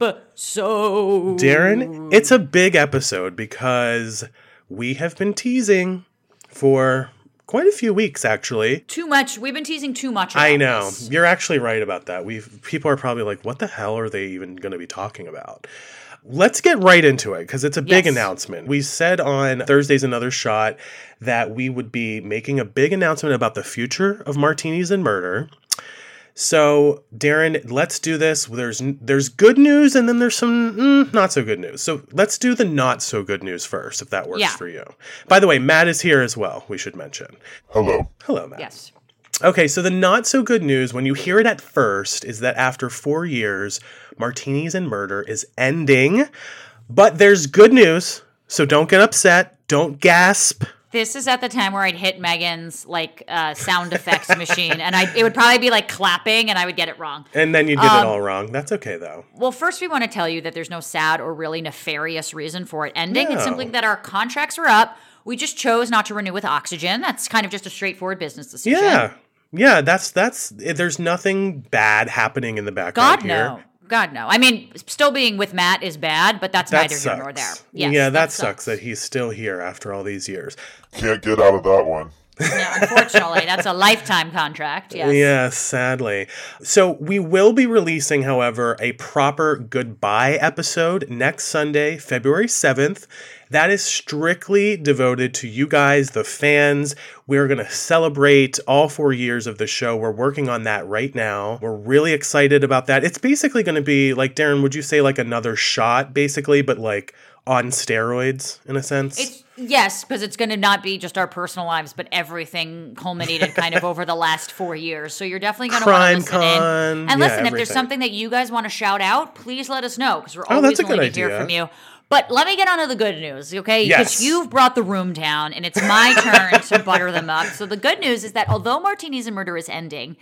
episode. Darren, it's a big episode because we have been teasing for quite a few weeks actually. Too much. We've been teasing too much. I know. this. You're actually right about that. We've people are probably like what the hell are they even going to be talking about? Let's get right into it because it's a big Yes. announcement. We said on Thursday's Another Shot that we would be making a big announcement about the future of martinis and murder. So, Darren, let's do this. There's there's good news and then there's some mm, not so good news. So let's do the not so good news first, if that works Yeah. for you. By the way, Matt is here as well. We should mention. Hello. Hello, Matt. Yes. Okay, so the not so good news when you hear it at first is that after four years, Martinis and Murder is ending. But there's good news, so don't get upset, don't gasp. This is at the time where I'd hit Megan's like uh, sound effects machine, and I it would probably be like clapping, and I would get it wrong. And then you get Um, it all wrong. That's okay though. Well, first we want to tell you that there's no sad or really nefarious reason for it ending. It's simply that our contracts are up. We just chose not to renew with Oxygen. That's kind of just a straightforward business decision. Yeah. Yeah, that's that's there's nothing bad happening in the background God here. no. God no. I mean, still being with Matt is bad, but that's That neither sucks. here nor there. Yes, yeah, that, sucks that he's still here after all these years. Can't get out of that one. Yeah, unfortunately, that's a lifetime contract. Yes. Yes, sadly. So we will be releasing, however, a proper goodbye episode next Sunday, February 7th. That is strictly devoted to you guys, the fans. We're going to celebrate all four years of the show. We're working on that right now. We're really excited about that. It's basically going to be like, Darren, would you say like another shot, basically, but like on steroids in a sense? It's yes, because it's going to not be just our personal lives, but everything culminated kind of over the last four years. So you're definitely going to want Crime to listen Con, in. And yeah, listen, if there's something that you guys want to shout out, please let us know because we're Oh, always that's a good willing to hear idea. from you. But let me get on to the good news, okay? Because Yes. you've brought the room down, and it's my turn to butter them up. So the good news is that although Martinis and Murder is ending,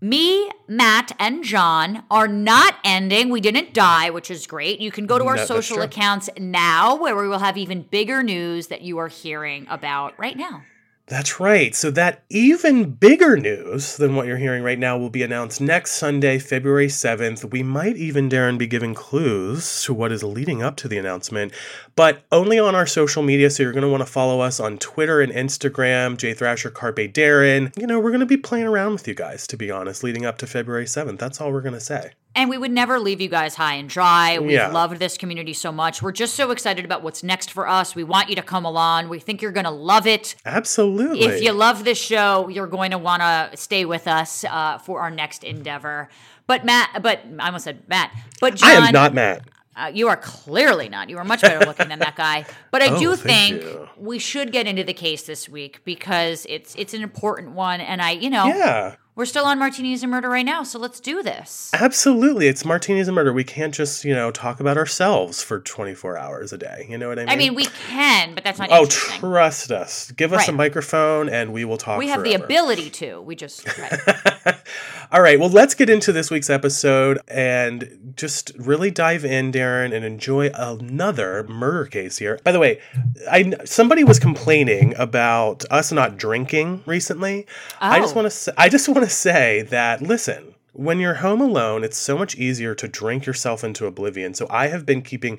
me, Matt, and John are not ending. We didn't die, which is great. You can go to our No, social accounts now where we will have even bigger news that you are hearing about right now. That's right. So that even bigger news than what you're hearing right now will be announced next Sunday, February 7th. We might even, Darren, be giving clues to what is leading up to the announcement, but only on our social media. So you're going to want to follow us on Twitter and Instagram, Jay Thrasher, Carpe Darren. You know, we're going to be playing around with you guys, to be honest, leading up to February 7th. That's all we're going to say. And we would never leave you guys high and dry. We've Yeah. loved this community so much. We're just so excited about what's next for us. We want you to come along. We think you're going to love it. Absolutely. If you love this show, you're going to want to stay with us uh, for our next endeavor. But Matt, but I almost said Matt, but John, I am not Matt. Uh, you are clearly not. You are much better looking than that guy. But I Oh, do think we should get into the case this week because it's it's an important one, and I, you know, Yeah. We're still on Martinis and Murder right now, so let's do this. Absolutely. It's martinis and murder. We can't just, you know, talk about ourselves for 24 hours a day. You know what I mean? I mean, we can, but that's not Oh, trust us. Give us a microphone and we will talk we have the ability to. We just right. All right, well, let's get into this week's episode and just really dive in, Darren, and enjoy another murder case here. By the way, I somebody was complaining about us not drinking recently. I just Oh. want to I just want to say that listen, when you're home alone, it's so much easier to drink yourself into oblivion. So I have been keeping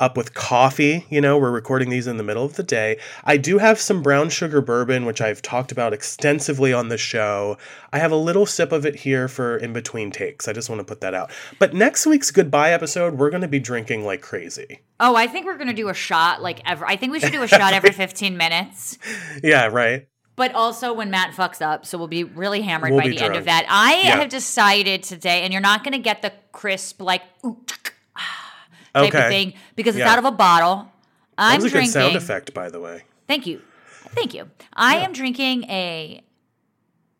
up with coffee. You know, we're recording these in the middle of the day. I do have some brown sugar bourbon, which I've talked about extensively on the show. I have a little sip of it here for in between takes. I just want to put that out. But next week's goodbye episode, we're going to be drinking like crazy. Oh, I think we're gonna do a shot like ever. I think we should do a shot every 15 minutes. Yeah, right. But also when Matt fucks up, so we'll be really hammered We'll by the end of that. I Yeah. have decided today, and you're not going to get the crisp like ooh, ah, type Okay. of thing because it's Yeah. out of a bottle. That I'm was a drinking. good sound effect, by the way. Thank you, thank you. I am drinking a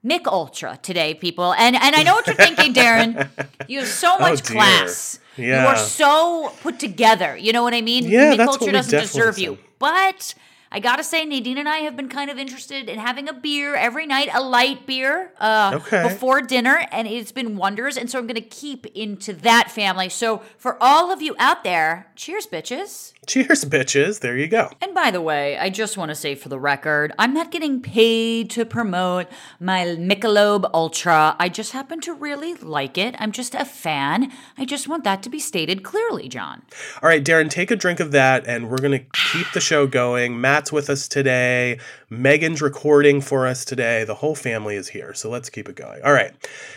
Mich Ultra today, people, and and I know what you're thinking, Darren. You have so oh, much Oh, class. You are so put together. You know what I mean? Yeah, Mick that's Ultra doesn't deserve you, but. I gotta say, Nadine and I have been kind of interested in having a beer every night, a light beer, uh, Okay. before dinner, and it's been wonders. And so I'm gonna keep into that family. So for all of you out there, cheers, bitches. Cheers, bitches. There you go. And by the way, I just want to say for the record, I'm not getting paid to promote my Michelob Ultra. I just happen to really like it. I'm just a fan. I just want that to be stated clearly, John. All right, Darren, take a drink of that, and we're going to keep the show going. Matt's with us today. Megan's recording for us today. The whole family is here, so let's keep it going. All right.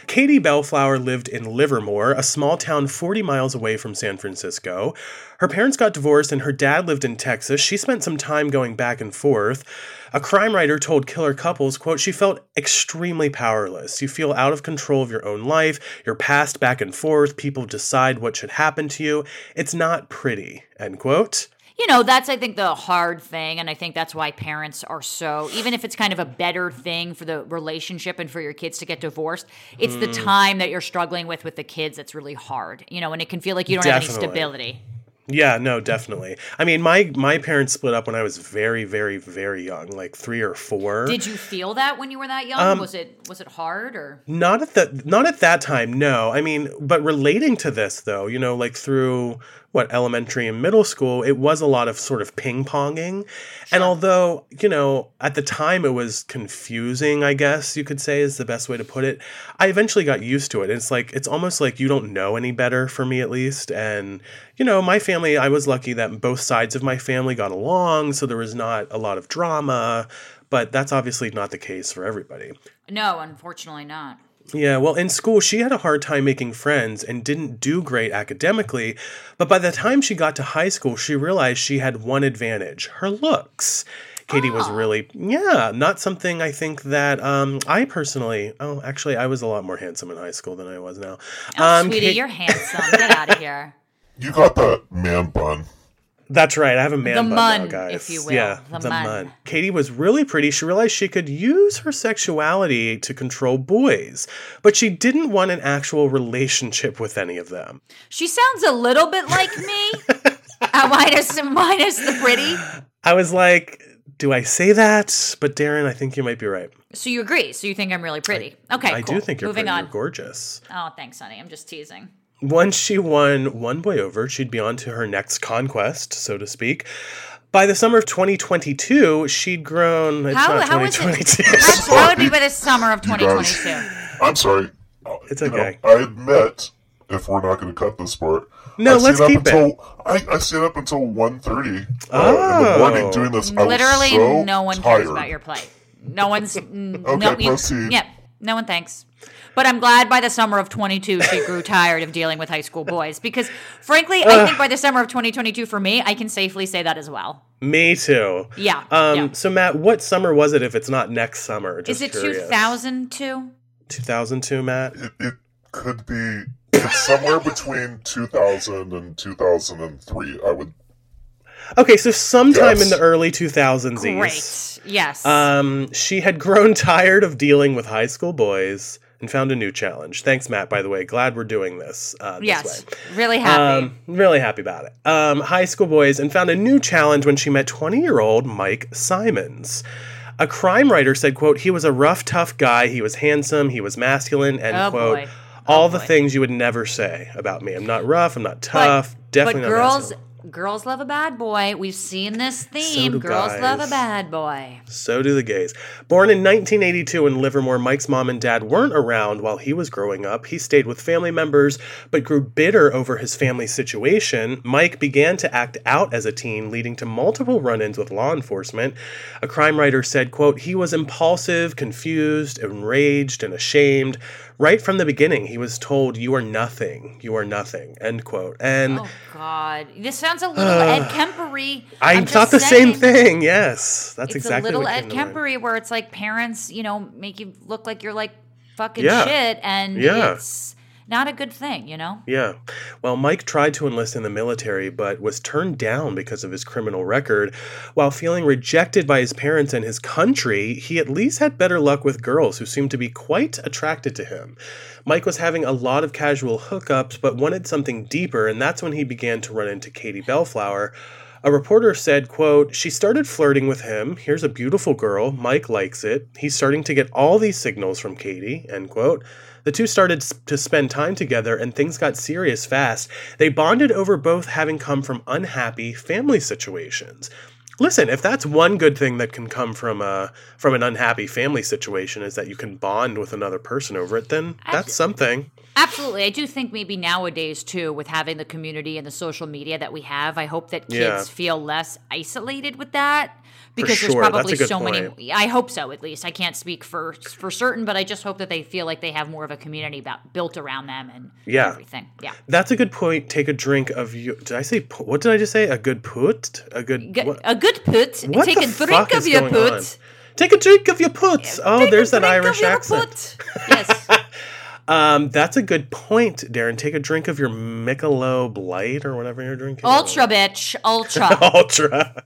Katie Bellflower lived in Livermore, a small town 40 miles away from San Francisco. Her parents got divorced, and her dad lived in Texas. She spent some time going back and forth. A crime writer told Killer Couples, quote, she felt extremely powerless. You feel out of control of your own life. You're passed back and forth. People decide what should happen to you. It's not pretty, end quote. You know, that's, I think, the hard thing. And I think that's why parents are so, even if it's kind of a better thing for the relationship and for your kids to get divorced, it's the mm. time that you're struggling with with the kids that's really hard, you know, and it can feel like you don't have any stability. Yeah, no, definitely. I mean, my my parents split up when I was very, very, very young, like three or four. Did you feel that when you were that young? Um, was it was it hard or? Not at that not at that time, no. I mean, but relating to this though, you know, like through what elementary and middle school, it was a lot of sort of ping-ponging. And although, you know, at the time it was confusing, I guess you could say is the best way to put it. I eventually got used to it. It's like it's almost like you don't know any better for me at least. And you know, my family, I was lucky that both sides of my family got along, so there was not a lot of drama, but that's obviously not the case for everybody. No, unfortunately not. Yeah, well, in school, she had a hard time making friends and didn't do great academically. But by the time she got to high school, she realized she had one advantage her looks. Katie was really, yeah, not something I think that um, I personally, oh, actually, I was a lot more handsome in high school than I was now. Oh, Um, sweetie, Ka- you're handsome. Get out of here. You got that man bun. That's right. I have a man The bun mun, now, guys. if you will. Yeah, The the, mun. mun. Katie was really pretty. She realized she could use her sexuality to control boys, but she didn't want an actual relationship with any of them. She sounds a little bit like me. uh, minus minus the pretty. I was like, do I say that? But Darren, I think you might be right. So you agree? So you think I'm really pretty? Okay, I cool. do think you're moving pretty. on. You're gorgeous. Oh, thanks, honey. I'm just teasing. Once she won one boy over, she'd be on to her next conquest, so to speak. By the summer of 2022, she'd grown. It's How, not how was it? 2022. How would be by the summer of You guys- 2022? I'm sorry. It's You know, okay. I admit, if we're not going to cut this part, No, I let's stayed up keep it. until, I, I stayed up until 1.30 uh, in Oh. the morning doing this. I was Literally, so no one tired. cares about your play. No one's. Okay, no, proceed. Yep. No one thanks. But I'm glad by the summer of 22 she grew tired of dealing with high school boys because, frankly, I think by the summer of 2022 for me, I can safely say that as well. Me too. Yeah. Um. yeah. So Matt, what summer was it? If it's not next summer, Is it curious. 2002? 2002, Matt. It, it could be it's somewhere between 2000 and 2003. I would. Okay, so sometime Yes. in the early 2000s. Great. Yes. Um, she had grown tired of dealing with high school boys and found a new challenge. Thanks, Matt. By the way, glad we're doing this. Uh, this yes. way. Really happy. Um, really happy about it. Um, high school boys and found a new challenge when she met 20-year-old Mike Simons. A crime writer said, "quote He was a rough, tough guy. He was handsome. He was masculine." End Oh, quote. boy. All Oh, the boy. things you would never say about me. I'm not rough. I'm not tough. definitely but not girls. Girls love a bad boy. We've seen this theme. do Girls love a bad boy. So do the gays. Born in 1982 in Livermore, Mike's mom and dad weren't around while he was growing up. He stayed with family members, but grew bitter over his family situation. Mike began to act out as a teen, leading to multiple run-ins with law enforcement. A crime writer said, quote, he was impulsive, confused, enraged, and ashamed. Right from the beginning, he was told, you are nothing. You are nothing, end quote. And Oh God, this sounds a little Ed Kempery. I I'm thought the same thing. Yes, that's It's exactly a little Ed. Kempery where it's like parents, you know, make you look like you're like fucking Yeah. shit, and Yeah. it's not a good thing, you know. Yeah. Well, Mike tried to enlist in the military, but was turned down because of his criminal record. While feeling rejected by his parents and his country, he at least had better luck with girls who seemed to be quite attracted to him. Mike was having a lot of casual hookups, but wanted something deeper, and that's when he began to run into Katie Bellflower. A reporter said, quote, She started flirting with him. Here's a beautiful girl. Mike likes it. He's starting to get all these signals from Katie, end quote. The two started to spend time together and things got serious fast. They bonded over both having come from unhappy family situations. Listen, if that's one good thing that can come from a from an unhappy family situation is that you can bond with another person over it, then that's something. Absolutely. I do think maybe nowadays too, with having the community and the social media that we have, I hope that kids Yeah. feel less isolated with that. Because sure. there's probably so point. many I hope so at least. I can't speak for for certain, but I just hope that they feel like they have more of a community about, built around them and Yeah. everything. Yeah. That's a good point. Take a drink of you. Did I say what did I just say? A good put? A good G-? A good put. What Take the a drink fuck of is your going put. on? Take a drink of your puts. Oh, there's that Irish your accent. put. Yes. Um, that's a good point, Darren. Take a drink of your Michelob Light or whatever you're drinking. Ultra bitch. Ultra. Ultra.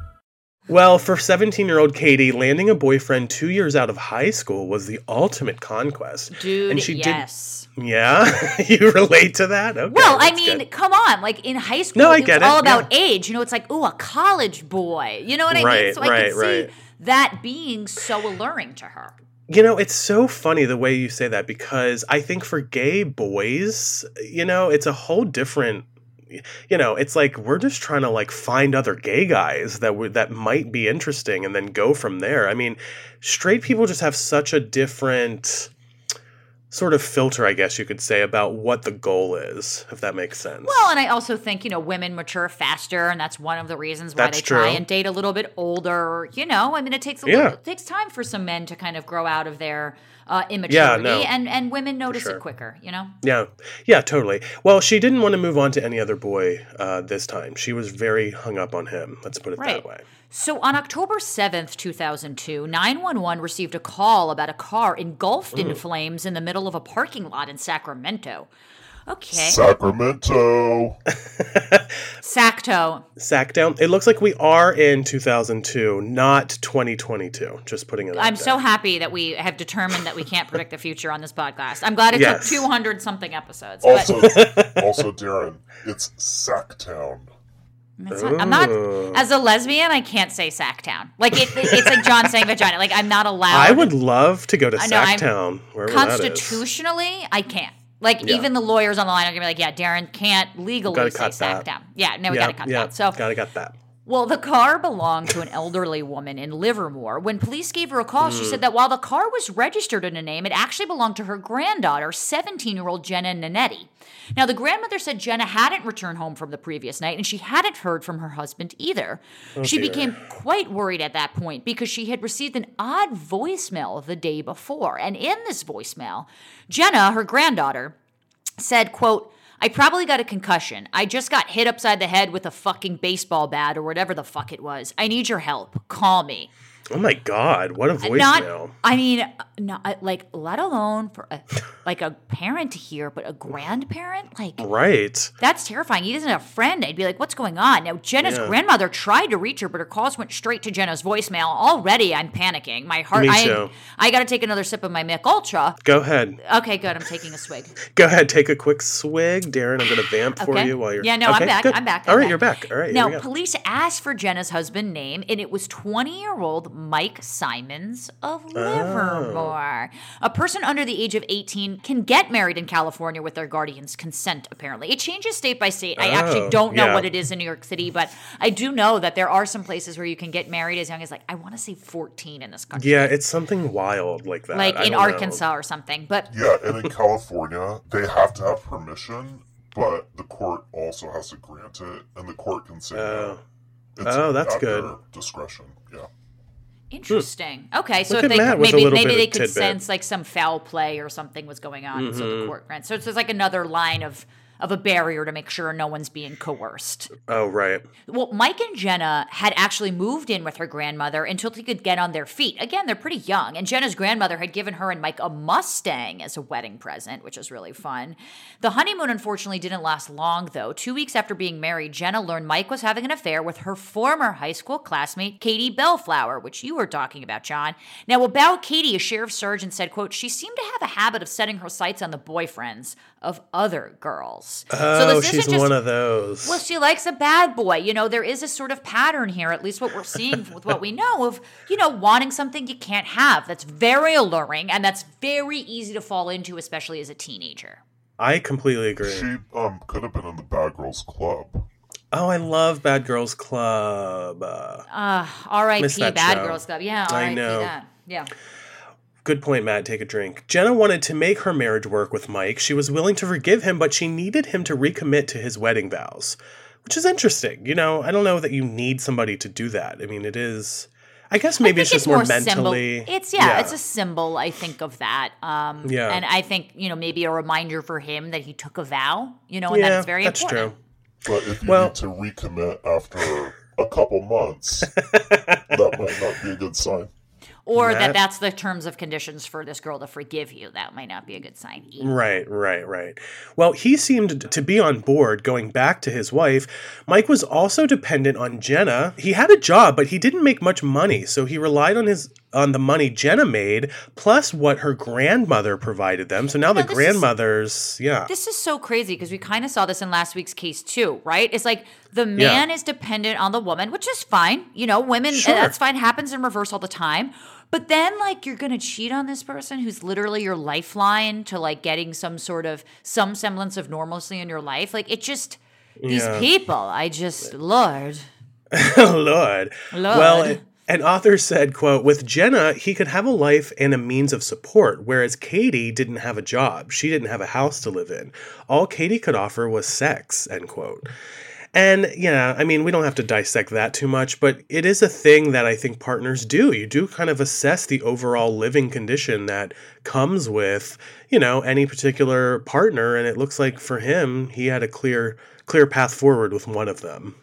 Well, for 17 year old Katie, landing a boyfriend two years out of high school was the ultimate conquest. Dude, and she yes. did. Yeah, you relate to that? Okay, Well, I mean, good. come on. Like in high school, No, I it's get it, all about yeah. age. You know, it's like, oh, a college boy. You know what I mean? Right, So I right, see right. that being so alluring to her. You know, it's so funny the way you say that because I think for gay boys, you know, it's a whole different you know, it's like we're just trying to like find other gay guys that would that might be interesting and then go from there. I mean, straight people just have such a different sort of filter, I guess you could say, about what the goal is, if that makes sense. Well, and I also think, you know, women mature faster, and that's one of the reasons why That's they try and date a little bit older. You know, I mean, it takes a Yeah. little, it takes time for some men to kind of grow out of their uh, immaturity, no. and and women notice sure. it quicker. You know. Yeah, yeah, totally. Well, she didn't want to move on to any other boy uh, this time. She was very hung up on him. Let's put it Right. that way. So on October 7th, 2002, 911 received a call about a car engulfed Mm. in flames in the middle of a parking lot in Sacramento. Okay. Sacramento. Sacto. Sackdown. It looks like we are in 2002, not 2022. Just putting it. out I'm there. so happy that we have determined that we can't predict the future on this podcast. I'm glad it Yes. took 200 something episodes. But Also, also, Darren, it's Sacktown. Not- I'm not, oh. as a lesbian, I can't say Sacktown. Like, it, it's like John saying vagina. Like, I'm not allowed. I would love to go to I know, I'm- Sacktown. is. Constitutionally, I can't. Like, Yeah. even the lawyers on the line are going to be like, yeah, Darren can't legally say. Sacktown. Yeah, no, we yeah, got to cut yeah, that. So, gotta cut that. Well, the car belonged to an elderly woman in Livermore. When police gave her a call, she said hmm. that while the car was registered in a name, it actually belonged to her granddaughter, 17 year old Jenna Nanetti. Now, the grandmother said Jenna hadn't returned home from the previous night and she hadn't heard from her husband either. Oh, she dear. became quite worried at that point because she had received an odd voicemail the day before. And in this voicemail, Jenna, her granddaughter, said, quote, I probably got a concussion. I just got hit upside the head with a fucking baseball bat or whatever the fuck it was. I need your help. Call me. Oh my God, what a uh, voicemail. Not, I mean, uh, not uh, like, let alone for a, like a parent to hear, but a grandparent, like right. that's terrifying. He doesn't have a friend. I'd be like, what's going on? Now, Jenna's Yeah. grandmother tried to reach her, but her calls went straight to Jenna's voicemail. Already, I'm panicking. My heart. Me I, too. I got to take another sip of my Mich Ultra. Go ahead. Okay, good. I'm taking a swig. Go ahead. Take a quick swig, Darren. I'm going to vamp for you while you're. Yeah, no, I'm back. good. I'm back. All right, you're back. All right. Now, police asked for Jenna's husband name, and it was 20 year old Mike Simons of oh. Livermore. A person under the age of 18 can get married in California with their guardian's consent, apparently. It changes state by state. I actually Oh, don't know yeah. what it is in New York City, but I do know that there are some places where you can get married as young as, like, I want to say 14 in this country. Yeah, it's something wild like that. Like I in don't know. Arkansas or something. But Yeah, and in California, they have to have permission, but the court also has to grant it, and the court can say oh. no. It's Oh, that's good. Discretion, yeah. Interesting. Okay, so if they maybe maybe they could tidbit. sense like some foul play or something was going on, so Mm-hmm. the court grants. So it's just like another line of of a barrier to make sure no one's being coerced. Oh, right. Well, Mike and Jenna had actually moved in with her grandmother until they could get on their feet. Again, they're pretty young, and Jenna's grandmother had given her and Mike a Mustang as a wedding present, which was really fun. The honeymoon unfortunately didn't last long, though. Two weeks after being married, Jenna learned Mike was having an affair with her former high school classmate, Katie Bellflower, which you were talking about, John. Now, about Katie, a sheriff's sergeant said, quote, she seemed to have a habit of setting her sights on the boyfriends of other girls. Oh, she's one of those. Well, she likes a bad boy. You know, there is a sort of pattern here, at least what we're seeing with what we know of, you know, wanting something you can't have. That's very alluring and that's very easy to fall into, especially as a teenager. I completely agree. She um could have been in the Bad Girls Club. Oh, I love Bad Girls Club. Uh, Uh, R.I.P. Bad show. Girls Club. Yeah, I R.I.P. know. that. Yeah. Good point, Matt. Take a drink. Jenna wanted to make her marriage work with Mike. She was willing to forgive him, but she needed him to recommit to his wedding vows, which is interesting. You know, I don't know that you need somebody to do that. I mean, it is. I guess maybe I it's think just more, symbol. mentally. It's yeah, it's a symbol. I think of that. Um, Yeah. and I think you know maybe a reminder for him that he took a vow. You know, and yeah, that's very that's important. true. But if you Well- need to recommit after a couple months, that might not be a good sign. Or Matt? that that's the terms of conditions for this girl to forgive you. That might not be a good sign. either. Right, right, right. Well, he seemed to be on board going back to his wife. Mike was also dependent on Jenna. He had a job, but he didn't make much money, so he relied on his on the money Jenna made plus what her grandmother provided them. So now the this is- grandmothers, yeah. This is so crazy because we kind of saw this in last week's case too, right? It's like the man is dependent on the woman, which is fine. You know, women, Sure. that's fine, happens in reverse all the time. But then, like, you're going to cheat on this person who's literally your lifeline to, like, getting some sort of, some semblance of normalcy in your life. Like, it just, these Yeah. people, I just, Lord. Lord. Lord. Well, an author said, quote, with Jenna, he could have a life and a means of support, whereas Katie didn't have a job. She didn't have a house to live in. All Katie could offer was sex, end quote. And yeah, I mean, we don't have to dissect that too much, but it is a thing that I think partners do. You do kind of assess the overall living condition that comes with, you know, any particular partner. And it looks like for him, he had a clear, clear path forward with one of them.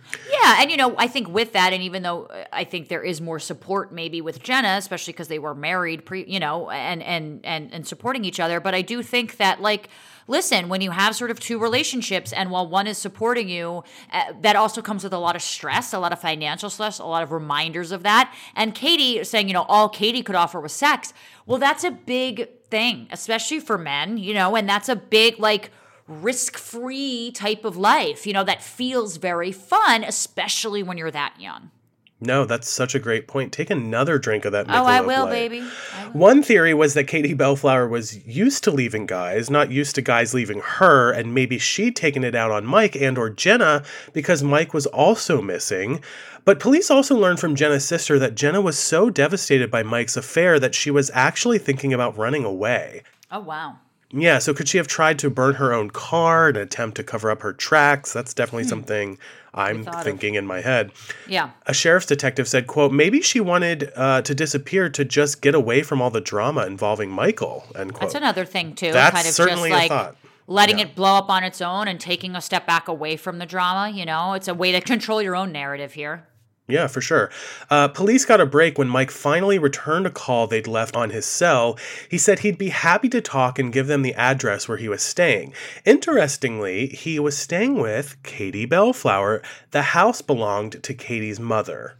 Yeah, and you know, I think with that, and even though uh, I think there is more support maybe with Jenna, especially because they were married, pre, you know, and and and and supporting each other. But I do think that like. Listen, when you have sort of two relationships, and while one is supporting you, uh, that also comes with a lot of stress, a lot of financial stress, a lot of reminders of that. And Katie saying, you know, all Katie could offer was sex. Well, that's a big thing, especially for men, you know, and that's a big, like, risk free type of life, you know, that feels very fun, especially when you're that young. No, that's such a great point. Take another drink of that. Oh, I will, Light. baby. I will. One theory was that Katie Bellflower was used to leaving guys, not used to guys leaving her, and maybe she'd taken it out on Mike and or Jenna because Mike was also missing. But police also learned from Jenna's sister that Jenna was so devastated by Mike's affair that she was actually thinking about running away. Oh, wow. Yeah, so could she have tried to burn her own car in an attempt to cover up her tracks? That's definitely something I'm thought of. thinking in my head. Yeah. A sheriff's detective said, quote, maybe she wanted uh, to disappear to just get away from all the drama involving Michael, end quote. That's another thing, too. That's kind of certainly a just like thought. letting Yeah. it blow up on its own and taking a step back away from the drama, you know? It's a way to control your own narrative here. Yeah, for sure. Uh, police got a break when Mike finally returned a call they'd left on his cell. He said he'd be happy to talk and give them the address where he was staying. Interestingly, he was staying with Katie Bellflower. The house belonged to Katie's mother.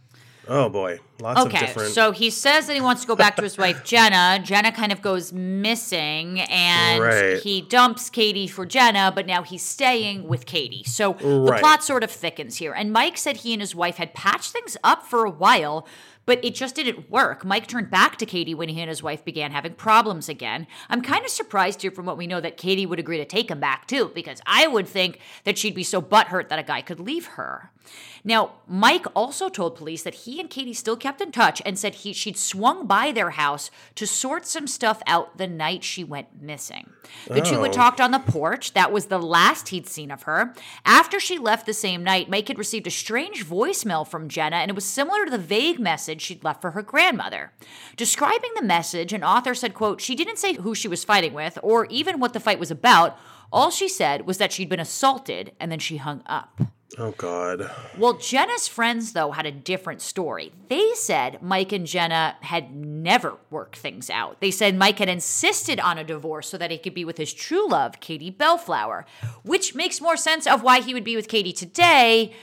Oh boy, lots of Okay, different. so he says that he wants to go back to his wife Jenna. Jenna kind of goes missing, and Right. he dumps Katie for Jenna, but now he's staying with Katie. So the plot sort of thickens here. And Mike said he and his wife had patched things up for a while. But it just didn't work. Mike turned back to Katie when he and his wife began having problems again. I'm kind of surprised here from what we know that Katie would agree to take him back too, because I would think that she'd be so butthurt that a guy could leave her. Now, Mike also told police that he and Katie still kept in touch and said he she'd swung by their house to sort some stuff out the night she went missing. The two had Oh. talked on the porch. That was the last he'd seen of her. After she left the same night, Mike had received a strange voicemail from Jenna, and it was similar to the vague message she'd left for her grandmother. Describing the message, an author said, quote, she didn't say who she was fighting with or even what the fight was about. All she said was that she'd been assaulted and then she hung up. Oh God. Well, Jenna's friends, though, had a different story. They said Mike and Jenna had never worked things out. They said Mike had insisted on a divorce so that he could be with his true love, Katie Bellflower, which makes more sense of why he would be with Katie today.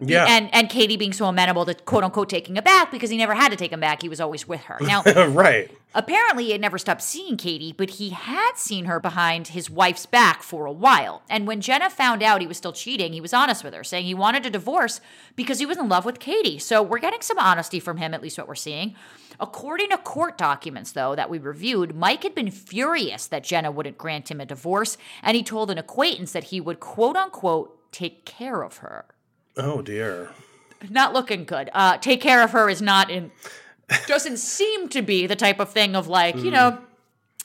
Yeah. And and Katie being so amenable to quote unquote taking him back because he never had to take him back. He was always with her. Now, right. Apparently, he had never stopped seeing Katie, but he had seen her behind his wife's back for a while. And when Jenna found out he was still cheating, he was honest with her, saying he wanted a divorce because he was in love with Katie. So we're getting some honesty from him, at least what we're seeing. According to court documents, though, that we reviewed, Mike had been furious that Jenna wouldn't grant him a divorce, and he told an acquaintance that he would quote unquote take care of her. Oh dear. Not looking good. Uh, take care of her is not in doesn't seem to be the type of thing of like you know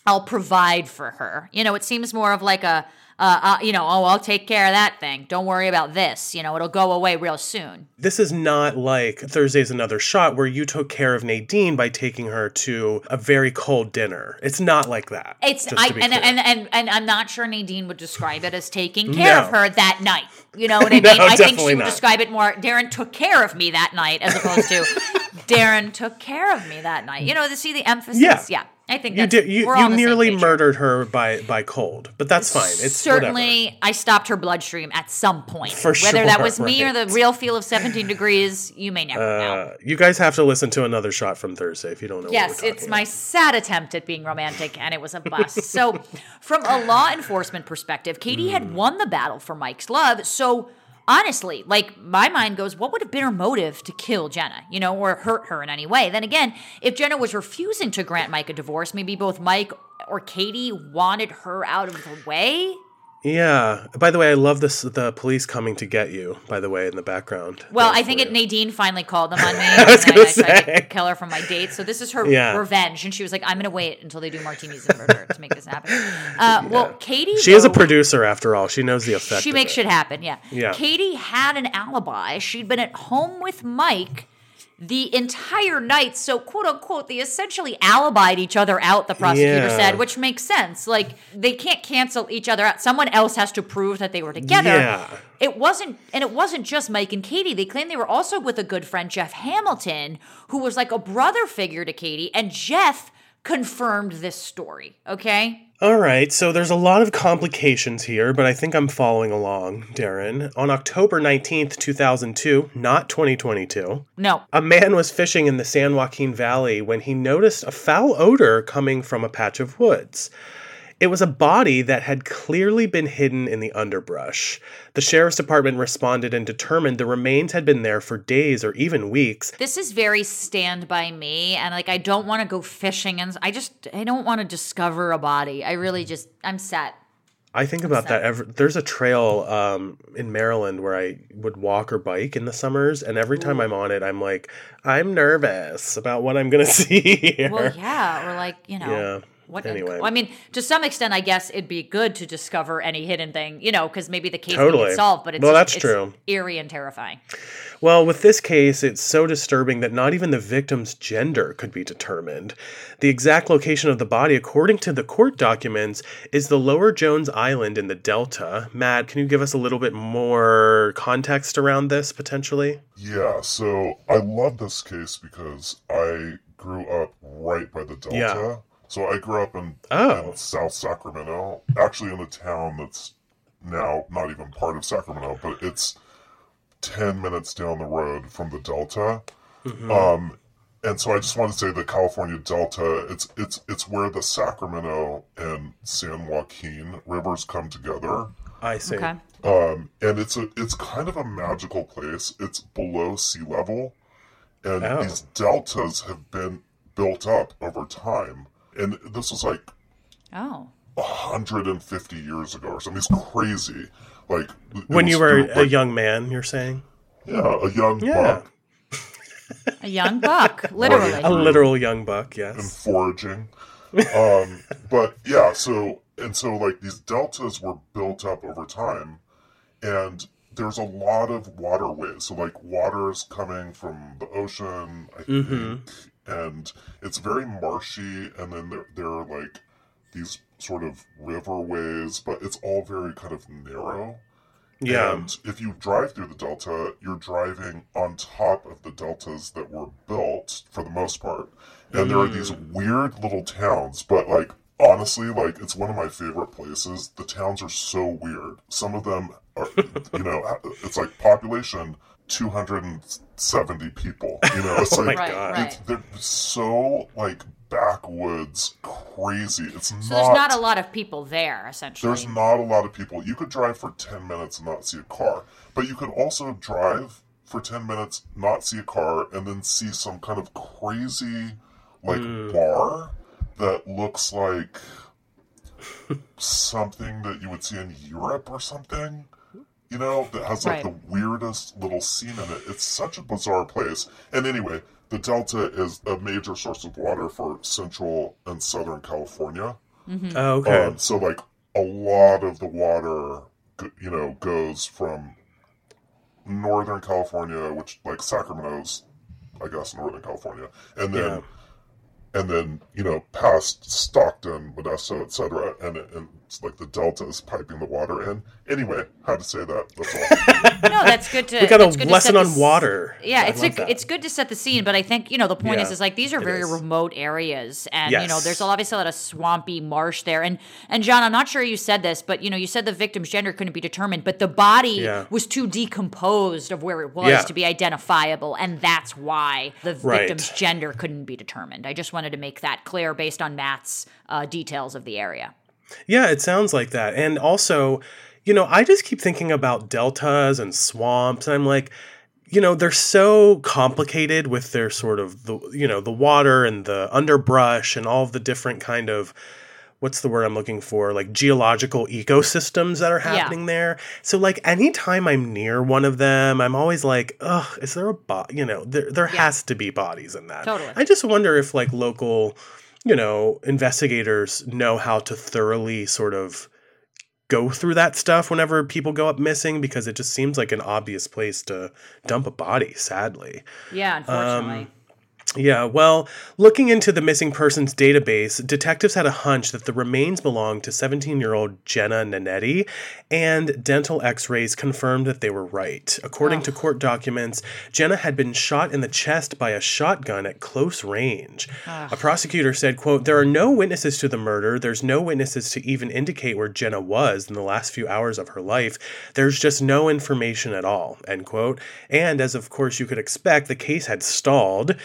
i'll provide for her you know it seems more of like a uh, uh, you know oh i'll take care of that thing don't worry about this you know it'll go away real soon This is not like Thursday's Another Shot where you took care of Nadine by taking her to a very cold dinner. It's not like that. it's I, and, clear. and and and i'm not sure nadine would describe it as taking care of her that night you know what i mean No, i think she would not. describe it more darren took care of me that night as opposed to darren took care of me that night you know to see the emphasis Yeah. yeah i think you that's, did you, you on the same nearly murdered her by by cold, but that's fine. It's certainly I stopped her bloodstream at some point. For Whether that sure, was me or the real feel of 17 degrees, you may never know. Uh, you guys have to listen to another shot from Thursday if you don't know. Yes, it's talking my sad attempt at being romantic, and it was a bust. so, from a law enforcement perspective, Katie Hmm. had won the battle for Mike's love. So, honestly, like my mind goes, what would have been her motive to kill Jenna, you know, or hurt her in any way? Then again, if Jenna was refusing to grant Mike a divorce, maybe both Mike or Katie wanted her out of the way. Yeah. By the way, I love this. The police coming to get you. By the way, in the background. Well, I think it you. Nadine finally called them on me. I was and gonna I tried to say. kill her from my date. So this is her Yeah. revenge, and she was like, "I'm going to wait until they do martinis and murder to make this happen." Uh, Well, Katie, She is a producer after all. She knows the effect. She makes it. shit happen. Yeah. Yeah. Katie had an alibi. She'd been at home with Mike the entire night. So, quote unquote, they essentially alibied each other out, the prosecutor Yeah. said, which makes sense. Like, they can't cancel each other out. Someone else has to prove that they were together. Yeah. It wasn't, and it wasn't just Mike and Katie. They claimed they were also with a good friend, Jeff Hamilton, who was like a brother figure to Katie. And Jeff confirmed this story. Okay. All right, so there's a lot of complications here, but I think I'm following along, Darren. On October 19th, 2002, not 2022, No. a man was fishing in the San Joaquin Valley when he noticed a foul odor coming from a patch of woods. It was a body that had clearly been hidden in the underbrush. The sheriff's department responded and determined the remains had been there for days or even weeks. this is very stand by me and like i don't want to go fishing and i just i don't want to discover a body i really just i'm set I think about that. Every, there's a trail um, in Maryland where I would walk or bike in the summers, and every time I'm on it, I'm like, I'm nervous about what I'm gonna see here. well yeah or like you know Yeah. What Anyway. well, I mean, to some extent, I guess it'd be good to discover any hidden thing, you know, because maybe the case can Totally. get solved. But it's Well, that's it's true. Eerie and terrifying. Well, with this case, it's so disturbing that not even the victim's gender could be determined. The exact location of the body, according to the court documents, is the Lower Jones Island in the Delta. Matt, can you give us a little bit more context around this potentially? Yeah, so I love this case because I grew up right by the Delta. Yeah. So I grew up in, Oh. in South Sacramento, actually in a town that's now not even part of Sacramento, but it's 10 minutes down the road from the Delta. Um, and so I just want to say the California Delta, it's it's it's where the Sacramento and San Joaquin rivers come together. I see. Okay. Um, and it's a it's kind of a magical place. It's below sea level, and Oh. these deltas have been built up over time. And this was like Oh. 150 years ago or something. It's crazy. Like it When you were through, a like- young man, you're saying? yeah, a young Yeah. buck A young buck, literally. A literal young buck, yes. and yes. foraging. um, but yeah, so and so like these deltas were built up over time, and there's a lot of waterways. So like water's coming from the ocean, I Mm-hmm. think, and it's very marshy. And then there there are like these sort of riverways, but it's all very kind of narrow. Yeah. And if you drive through the delta, you're driving on top of the deltas that were built for the most part. And there are these mm. weird little towns, but like honestly, like it's one of my favorite places. The towns are so weird. Some of them are, you know, it's like population 270 people. You know, it's Oh my like Right, God. it's, they're so like backwoods, crazy. It's not. There's not a lot of people there, essentially. There's not a lot of people. You could drive for 10 minutes and not see a car. But you could also drive for 10 minutes, not see a car, and then see some kind of crazy, like, mm. bar that looks like something that you would see in Europe or something. You know, that has like Right. the weirdest little scene in it. It's such a bizarre place. And anyway, the Delta is a major source of water for central and southern California. Oh, okay. Um, so like a lot of the water, you know, goes from Northern California, which like Sacramento's, I guess, Northern California, and then Yeah. And then you know past Stockton, Modesto, etc., and and it's like the Delta is piping the water in. Anyway, had to say that. That's all. no, that's good to. we got a good lesson on the water. Yeah, I it's a, it's good to set the scene, but I think you know the point is Yeah, is like these are very is. remote areas, and you know there's obviously a lot of swampy marsh there. And and John, I'm not sure you said this, but you know you said the victim's gender couldn't be determined, but the body Yeah. was too decomposed of where it was Yeah. to be identifiable, and that's why the Right. victim's gender couldn't be determined. I just wanted to make that clear based on Matt's uh, details of the area. Yeah, it sounds like that. And also, you know, I just keep thinking about deltas and swamps. And I'm like, you know, they're so complicated with their sort of the you know, the water and the underbrush and all the different kind of what's the word I'm looking for? Like geological ecosystems that are Yeah. happening there. So like anytime I'm near one of them, I'm always like, ugh, is there a bo you know, there there Yeah. has to be bodies in that. Totally. I just wonder if like local, you know, investigators know how to thoroughly sort of go through that stuff whenever people go up missing because it just seems like an obvious place to dump a body, sadly. Yeah, unfortunately. Um, Yeah, well, looking into the missing persons database, detectives had a hunch that the remains belonged to 17 year old Jenna Nanetti, and dental x rays confirmed that they were right. According to court documents, Jenna had been shot in the chest by a shotgun at close range. A prosecutor said, quote, There are no witnesses to the murder. There's no witnesses to even indicate where Jenna was in the last few hours of her life. There's just no information at all, end quote. And as of course you could expect, the case had stalled.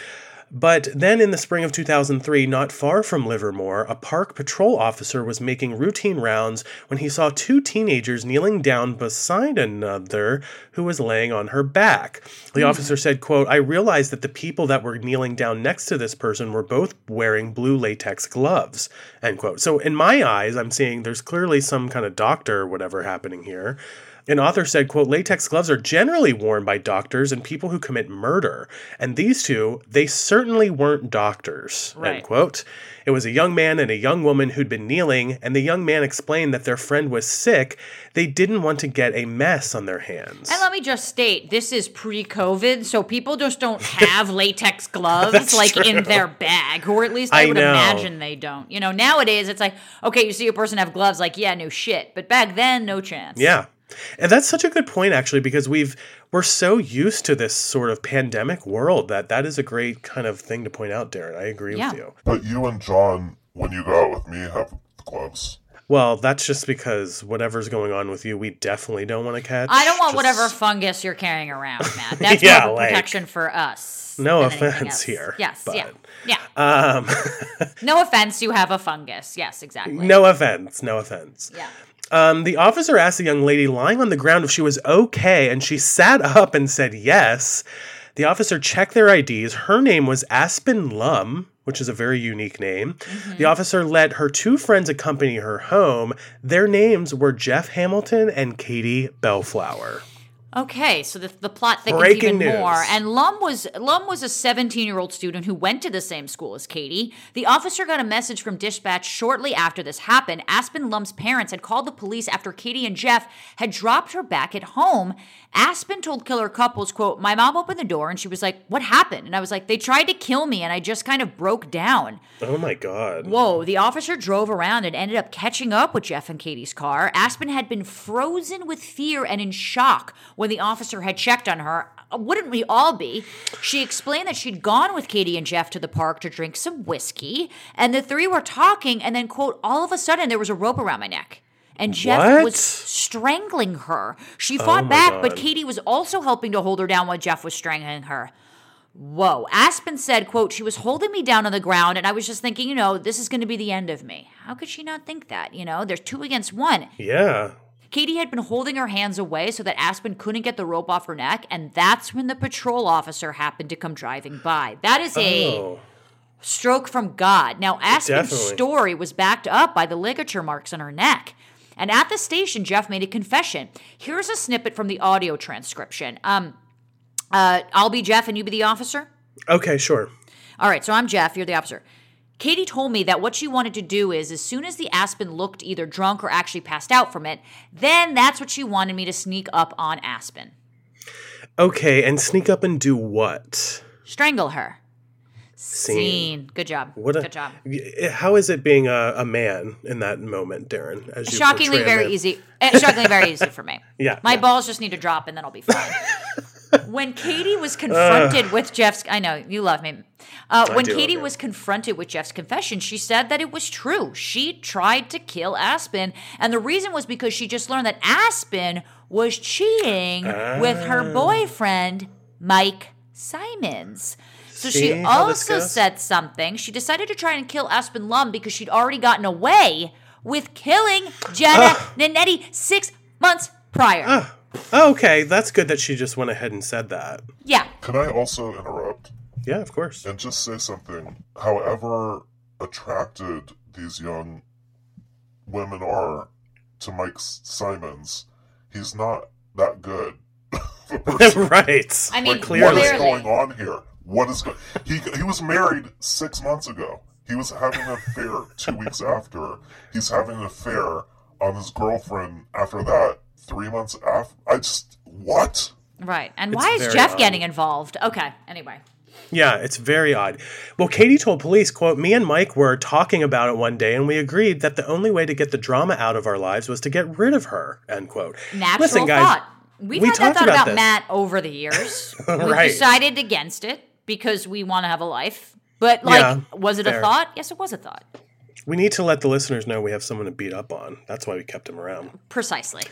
But then in the spring of 2003, not far from Livermore, a park patrol officer was making routine rounds when he saw two teenagers kneeling down beside another who was laying on her back. The hmm. officer said, quote, I realized that the people that were kneeling down next to this person were both wearing blue latex gloves, end quote. So in my eyes, I'm seeing there's clearly some kind of doctor or whatever happening here. An author said, quote, latex gloves are generally worn by doctors and people who commit murder. And these two, they certainly weren't doctors, Right. end quote. It was a young man and a young woman who'd been kneeling, and the young man explained that their friend was sick. They didn't want to get a mess on their hands. And let me just state, this is pre-COVID, so people just don't have latex gloves like in their bag, or at least I, I would know. imagine they don't. You know, nowadays it's like, okay, you see a person have gloves, like yeah, no shit, but back then, no chance. Yeah. And that's such a good point actually because we've we're so used to this sort of pandemic world that that is a great kind of thing to point out, Darren. I agree Yeah. with you. But you and John, when you go out with me, have gloves. Well, that's just because whatever's going on with you, we definitely don't want to catch. I don't want Just- whatever fungus you're carrying around, Matt. That's Yeah, more of a like- protection for us. No offense here, Yes, but- yeah, yeah. Um, No offense, you have a fungus. Yes, exactly. no offense, no offense. Yeah. Um, the officer asked the young lady lying on the ground if she was okay, and she sat up and said yes. The officer checked their IDs. Her name was Aspen Lum, which is a very unique name. The officer let her two friends accompany her home. Their names were Jeff Hamilton and Katie Bellflower. Okay, so the, the plot thickens Breaking even news. more. And Lum was Lum was a 17 year old student who went to the same school as Katie. The officer got a message from dispatch shortly after this happened. Aspen Lum's parents had called the police after Katie and Jeff had dropped her back at home. Aspen told killer couples, "quote My mom opened the door and she was like, "What happened?" And I was like, "They tried to kill me and I just kind of broke down." Oh my God. Whoa, the officer drove around and ended up catching up with Jeff and Katie's car. Aspen had been frozen with fear and in shock when the officer had checked on her. Uh, Wouldn't we all be? She explained that she'd gone with Katie and Jeff to the park to drink some whiskey, and the three were talking, and then, quote, all of a sudden there was a rope around my neck. And Jeff What? was strangling her. She fought my back, but Katie was also helping to hold her down while Jeff was strangling her. Whoa. Aspen said, quote, she was holding me down on the ground and I was just thinking, you know, this is going to be the end of me. How could she not think that? You know, there's two against one. Yeah. Katie had been holding her hands away so that Aspen couldn't get the rope off her neck, and that's when the patrol officer happened to come driving by. That is a Oh. stroke from God. Now, Aspen's Definitely. story was backed up by the ligature marks on her neck. And at the station, Jeff made a confession. Here's a snippet from the audio transcription. Um, uh, I'll be Jeff and you be the officer. Okay, sure. All right, so I'm Jeff, you're the officer. Katie told me that what she wanted to do is, as soon as the Aspen looked either drunk or actually passed out from it, then that's what she wanted me to sneak up on Aspen. Okay, and sneak up and do what? Strangle her. Scene. Scene. Good job. What a, Good job. How is it being a, a man in that moment, Darren? As you Shockingly very man? easy. eh, Shockingly very easy for me. Yeah, My yeah. balls just need to drop and then I'll be fine. when Katie was confronted with Jeff's, I know you love me. Uh, when do Katie you. was confronted with Jeff's confession, she said that it was true. She tried to kill Aspen, and the reason was because she just learned that Aspen was cheating with Ah. her boyfriend, Mike Simons. So she also said something. She decided to try and kill Aspen Lum because she'd already gotten away with killing Jenna Nanetti six months prior. Oh, okay, that's good that she just went ahead and said that. Yeah. Can I also interrupt Yeah, of course. and just say something? However attracted these young women are to Mike Simons, he's not that good. of a person. right. I mean, Like, clearly. what is going on here? What is going? He he was married six months ago. He was having an affair two weeks after. He's having an affair on his girlfriend after that. Three months after. I just what? Right. And It's why is Jeff odd. getting involved? Okay. Anyway. Yeah, it's very odd. Well, Katie told police, quote, me and Mike were talking about it one day and we agreed that the only way to get the drama out of our lives was to get rid of her, end quote. Natural Listen, guys, thought. We've we had that thought about about. Matt over the years. We've Right. decided against it because we want to have a life. But like, Yeah, was it a thought? Yes, it was a thought. we need to let the listeners know we have someone to beat up on. That's why we kept him around. Precisely.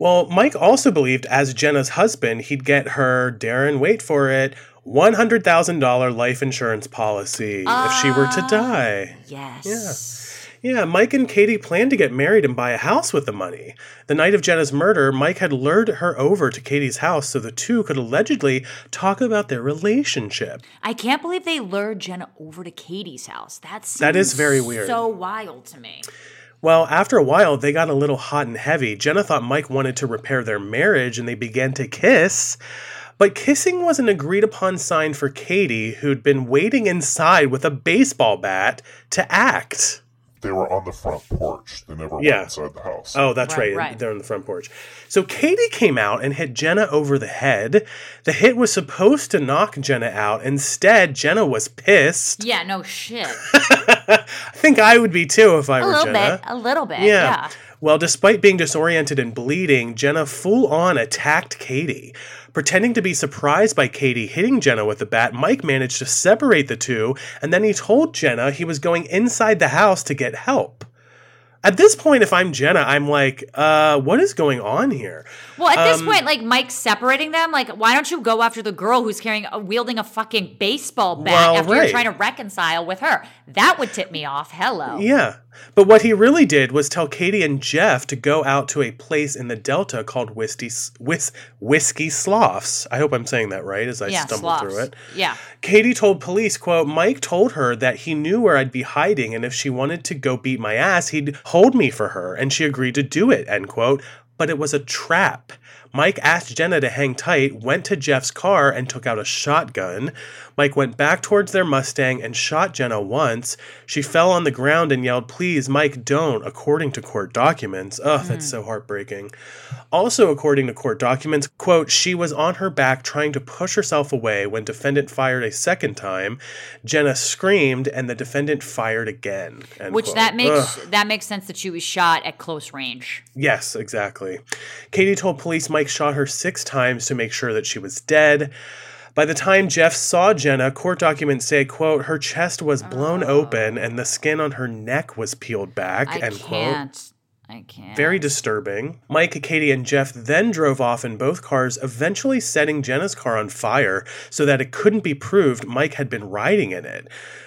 Well, Mike also believed, as Jenna's husband, he'd get her, Darren, wait for it, $100,000 life insurance policy if she were Ah. to die. Yes. Yeah, Mike and Katie planned to get married and buy a house with the money. The night of Jenna's murder, Mike had lured her over to Katie's house so the two could allegedly talk about their relationship. I can't believe they lured Jenna over to Katie's house. That's That is very weird. So wild to me. Well, after a while, they got a little hot and heavy. Jenna thought Mike wanted to repair their marriage and they began to kiss. But kissing was an agreed upon sign for Katie, who'd been waiting inside with a baseball bat to act. They were on the front porch. They never Yeah. went inside the house. Oh, that's Right, right. right. They're on the front porch. So Katie came out and hit Jenna over the head. The hit was supposed to knock Jenna out. Instead, Jenna was pissed. Yeah, no shit. I think I would be too if I A were little Jenna. bit. A little bit. Yeah. Yeah. Well, despite being disoriented and bleeding, Jenna full on attacked Katie. Pretending to be surprised by Katie hitting Jenna with the bat, Mike managed to separate the two, and then he told Jenna he was going inside the house to get help. At this point, if I'm Jenna, I'm like, uh, what is going on here? Well, at this Um, point, like Mike's separating them. Like, why don't you go after the girl who's carrying, uh, wielding a fucking baseball bat Well, after right. you're trying to reconcile with her? That would tip me off. Hello. Yeah. But what he really did was tell Katie and Jeff to go out to a place in the Delta called Whiskey, Whis, Whiskey Sloughs. I hope I'm saying that right as I Yeah, stumble sloughs. through it. Yeah. Katie told police, quote, Mike told her that he knew where I'd be hiding and if she wanted to go beat my ass, he'd hold me for her, and she agreed to do it, end quote. But it was a trap. Mike asked Jenna to hang tight, went to Jeff's car, and took out a shotgun. Mike went back towards their Mustang and shot Jenna once. She fell on the ground and yelled, Please, Mike, don't, according to court documents. Ugh, that's hmm. so heartbreaking. Also, according to court documents, quote, she was on her back trying to push herself away when defendant fired a second time. Jenna screamed and the defendant fired again. Which quote. that makes Ugh. that makes sense that she was shot at close range. Yes, exactly. Katie told police Mike shot her six times to make sure that she was dead. By the time Jeff saw Jenna, court documents say, quote, her chest was blown oh. open and the skin on her neck was peeled back, I end quote. can't. I can't. Very disturbing. Mike, Katie, and Jeff then drove off in both cars, eventually setting Jenna's car on fire so that it couldn't be proved Mike had been riding in it.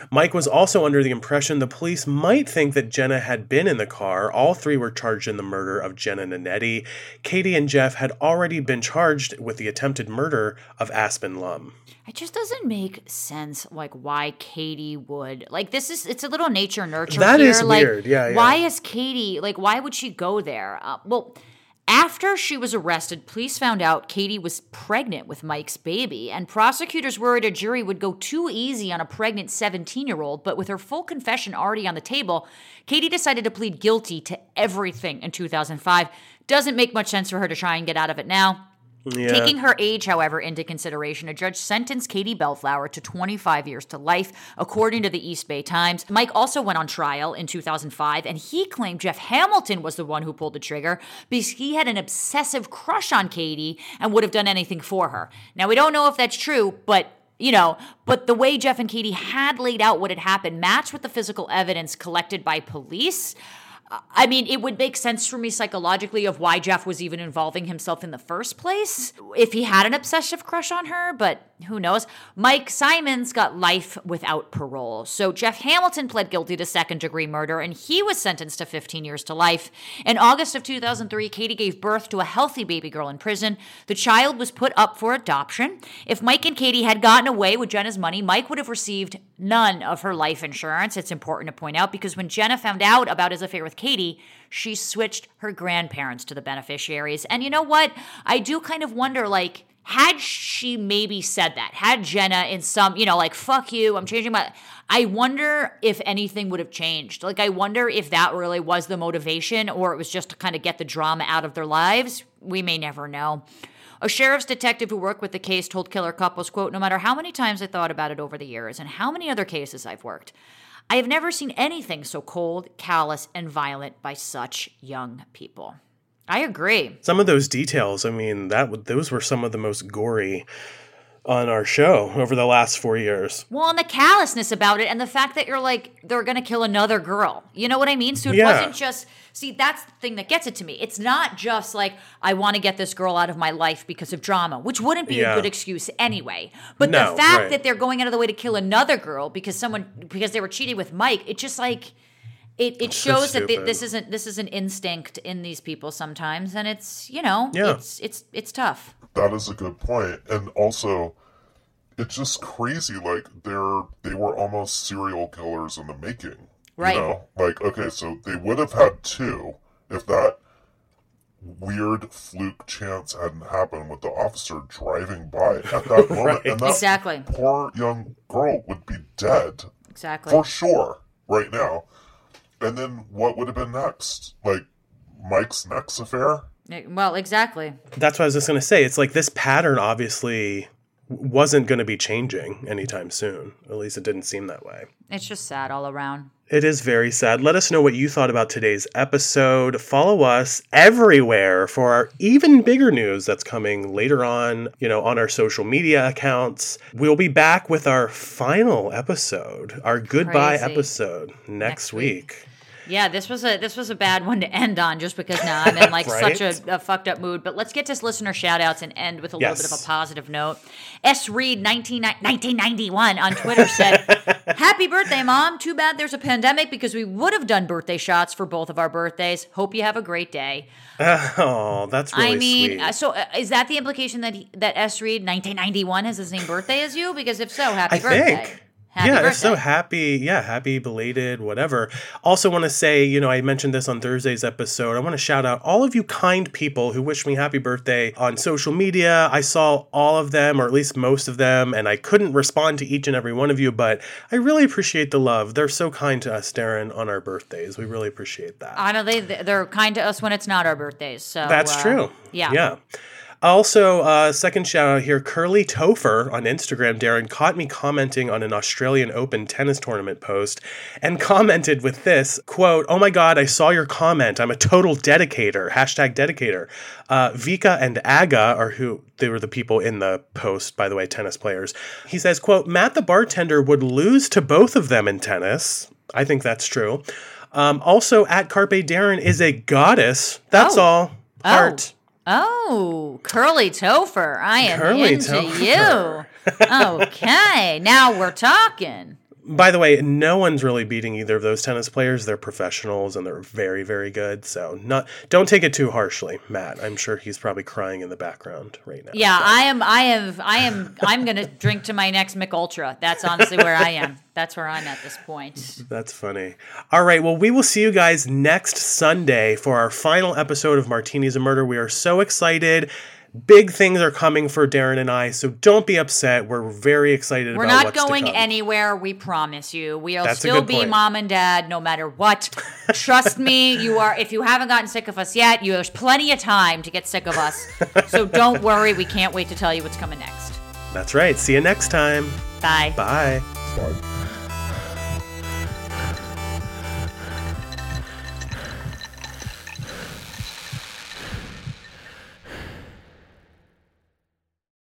Mike was also under the impression the police might think that Jenna had been in the car. All three were charged in the murder of Jenna Nanetti. Katie and Jeff had already been charged with the attempted murder of Aspen Lum. It just doesn't make sense, like why Katie would like this is it's a little nature nurture. That here. is like, weird. Yeah, yeah. Why is Katie like? Why would she go there? Uh, well, after she was arrested, police found out Katie was pregnant with Mike's baby, and prosecutors worried a jury would go too easy on a pregnant 17 year old. But with her full confession already on the table, Katie decided to plead guilty to everything in 2005. Doesn't make much sense for her to try and get out of it now. Yeah. Taking her age, however, into consideration, a judge sentenced Katie Bellflower to 25 years to life, according to the East Bay Times. Mike also went on trial in 2005, and he claimed Jeff Hamilton was the one who pulled the trigger because he had an obsessive crush on Katie and would have done anything for her. Now, we don't know if that's true, but you know, but the way Jeff and Katie had laid out what had happened matched with the physical evidence collected by police. I mean, it would make sense for me psychologically of why Jeff was even involving himself in the first place if he had an obsessive crush on her, but who knows? Mike Simons got life without parole. So Jeff Hamilton pled guilty to second degree murder and he was sentenced to 15 years to life. In August of 2003, Katie gave birth to a healthy baby girl in prison. The child was put up for adoption. If Mike and Katie had gotten away with Jenna's money, Mike would have received none of her life insurance. It's important to point out because when Jenna found out about his affair with Katie, she switched her grandparents to the beneficiaries. And you know what? I do kind of wonder like, had she maybe said that, had Jenna in some, you know, like, fuck you, I'm changing my. I wonder if anything would have changed. Like, I wonder if that really was the motivation or it was just to kind of get the drama out of their lives. We may never know. A sheriff's detective who worked with the case told Killer Couples, quote, no matter how many times I thought about it over the years and how many other cases I've worked, I have never seen anything so cold, callous, and violent by such young people. I agree. Some of those details, I mean, that those were some of the most gory on our show over the last four years. Well, and the callousness about it, and the fact that you're like, they're gonna kill another girl. You know what I mean? So it Yeah. wasn't just. See, that's the thing that gets it to me. It's not just like I want to get this girl out of my life because of drama, which wouldn't be Yeah. a good excuse anyway. But No, the fact right. that they're going out of the way to kill another girl because someone because they were cheating with Mike, it just like. It, it shows that th- this isn't this is an instinct in these people sometimes, and it's you know Yeah. it's it's it's tough. That is a good point. And also, it's just crazy. Like they're they were almost serial killers in the making. Right. You know, like okay, so they would have had two if that weird fluke chance hadn't happened with the officer driving by at that moment, and that Exactly. poor young girl would be dead Exactly. for sure right now. And then what would have been next? Like Mike's next affair? Well, exactly. That's what I was just going to say. It's like this pattern obviously wasn't going to be changing anytime soon. At least it didn't seem that way. It's just sad all around. It is very sad. Let us know what you thought about today's episode. Follow us everywhere for our even bigger news that's coming later on, you know, on our social media accounts. We'll be back with our final episode, our goodbye Crazy. episode next, Next week. week. Yeah, this was a this was a bad one to end on just because now I'm in like Right? such a, a fucked up mood. But let's get to listener shout outs and end with a little bit of a positive note. S Reed 19, 1991 on Twitter said, Happy birthday, mom. Too bad there's a pandemic because we would have done birthday shots for both of our birthdays. Hope you have a great day. Oh, that's really I mean, sweet. uh, so uh, is that the implication that he, that S Reed 1991 has the same birthday as you? Because if so, happy I birthday. think. Happy yeah, birthday. if so happy. Yeah, happy belated, whatever. Also, want to say, you know, I mentioned this on Thursday's episode. I want to shout out all of you kind people who wished me happy birthday on social media. I saw all of them, or at least most of them, and I couldn't respond to each and every one of you, but I really appreciate the love. They're so kind to us, Darren, on our birthdays. We really appreciate that. Honestly, they they're kind to us when it's not our birthdays. So That's uh, true. Yeah. Yeah. Also, uh, second shout out here, Curly Topher on Instagram, Darren, caught me commenting on an Australian Open tennis tournament post and commented with this quote, Oh my God, I saw your comment. I'm a total dedicator. Hashtag dedicator. Uh, Vika and Aga are who they were the people in the post, by the way, tennis players. He says, quote, Matt the bartender would lose to both of them in tennis. I think that's true. Um, also, at Carpe Darren is a goddess. That's Oh. all. Heart. Oh, Oh, curly topher. I am Curly into Topher. you. okay, now we're talking. By the way, no one's really beating either of those tennis players. They're professionals and they're very, very good. So not don't take it too harshly, Matt. I'm sure he's probably crying in the background right now. Yeah, I am. I am. I am. I'm gonna drink to my next Mich Ultra. That's honestly where I am. That's where I'm at this point. That's funny. All right. Well, we will see you guys next Sunday for our final episode of Martinis and Murder. We are so excited. Big things are coming for Darren and I, so don't be upset. We're very excited We're about not what's to going come. anywhere. We promise you. We'll That's still be point. mom and dad, no matter what. Trust me. You are. If you haven't gotten sick of us yet, you there's plenty of time to get sick of us. So don't worry. We can't wait to tell you what's coming next. That's right. See you next time. Bye. Bye. Fine.